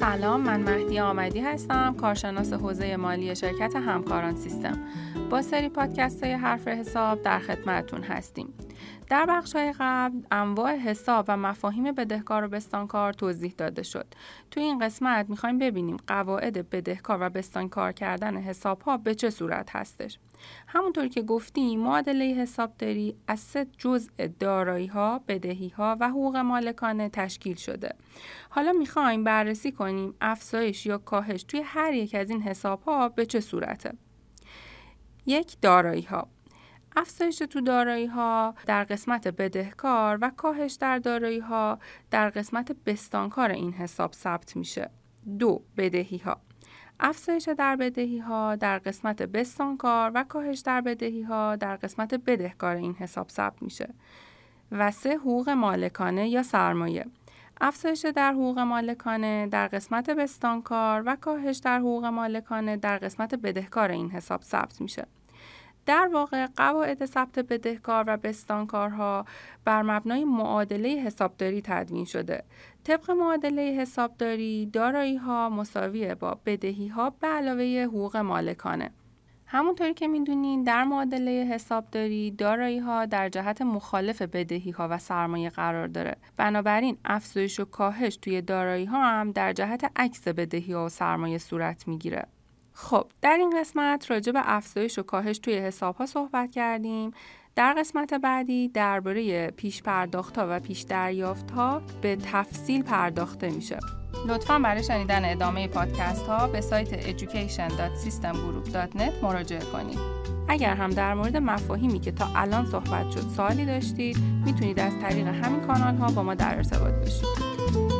سلام من مهدی آمدی هستم کارشناس حوزه مالی شرکت همکاران سیستم. با سری پادکست های حرف حساب در خدمتتون هستیم. در بخش های قبل انواع حساب و مفاهیم بدهکار و بستانکار توضیح داده شد. تو این قسمت می‌خوایم ببینیم قواعد بدهکار و بستانکار کردن حساب ها به چه صورت هستش. همونطور که گفتیم معادله حسابداری از سه جزء دارایی ها، بدهی ها و حقوق مالکانه تشکیل شده. حالا می‌خوایم بررسی کنیم افزایش یا کاهش توی هر یک از این حساب ها به چه صورته. یک دارایی ها افزایش تو دارایی ها در قسمت بدهکار و کاهش در دارایی ها در قسمت بستانکار این حساب ثبت میشه. دو بدهی ها افزایش در بدهی ها در قسمت بستانکار و کاهش در بدهی ها در قسمت بدهکار این حساب ثبت میشه. و سه حقوق مالکانه یا سرمایه افزایش در حقوق مالکانه در قسمت بستانکار و کاهش در حقوق مالکانه در قسمت بدهکار این حساب ثبت میشه. در واقع قواعد ثبت بدهکار و بستانکارها بر مبنای معادله حسابداری تدوین شده. طبق معادله حسابداری دارایی ها مساویه با بدهی ها به علاوه حقوق مالکانه. همونطوری که می‌دونین در معادله حسابداری دارایی ها در جهت مخالف بدهی ها و سرمایه قرار داره. بنابراین افزایش و کاهش توی دارایی ها هم در جهت عکس بدهی ها و سرمایه صورت می‌گیره. خب در این قسمت راجع به افزایش و کاهش توی حساب ها صحبت کردیم. در قسمت بعدی درباره پیش پرداخت ها و پیش دریافت ها به تفصیل پرداخته میشه. لطفا برای شنیدن ادامه پادکست ها به سایت education.systemgroup.net مراجعه کنید. اگر هم در مورد مفاهیمی که تا الان صحبت شد سوالی داشتید می‌تونید از طریق همین کانال ها با ما در ارتباط باشید.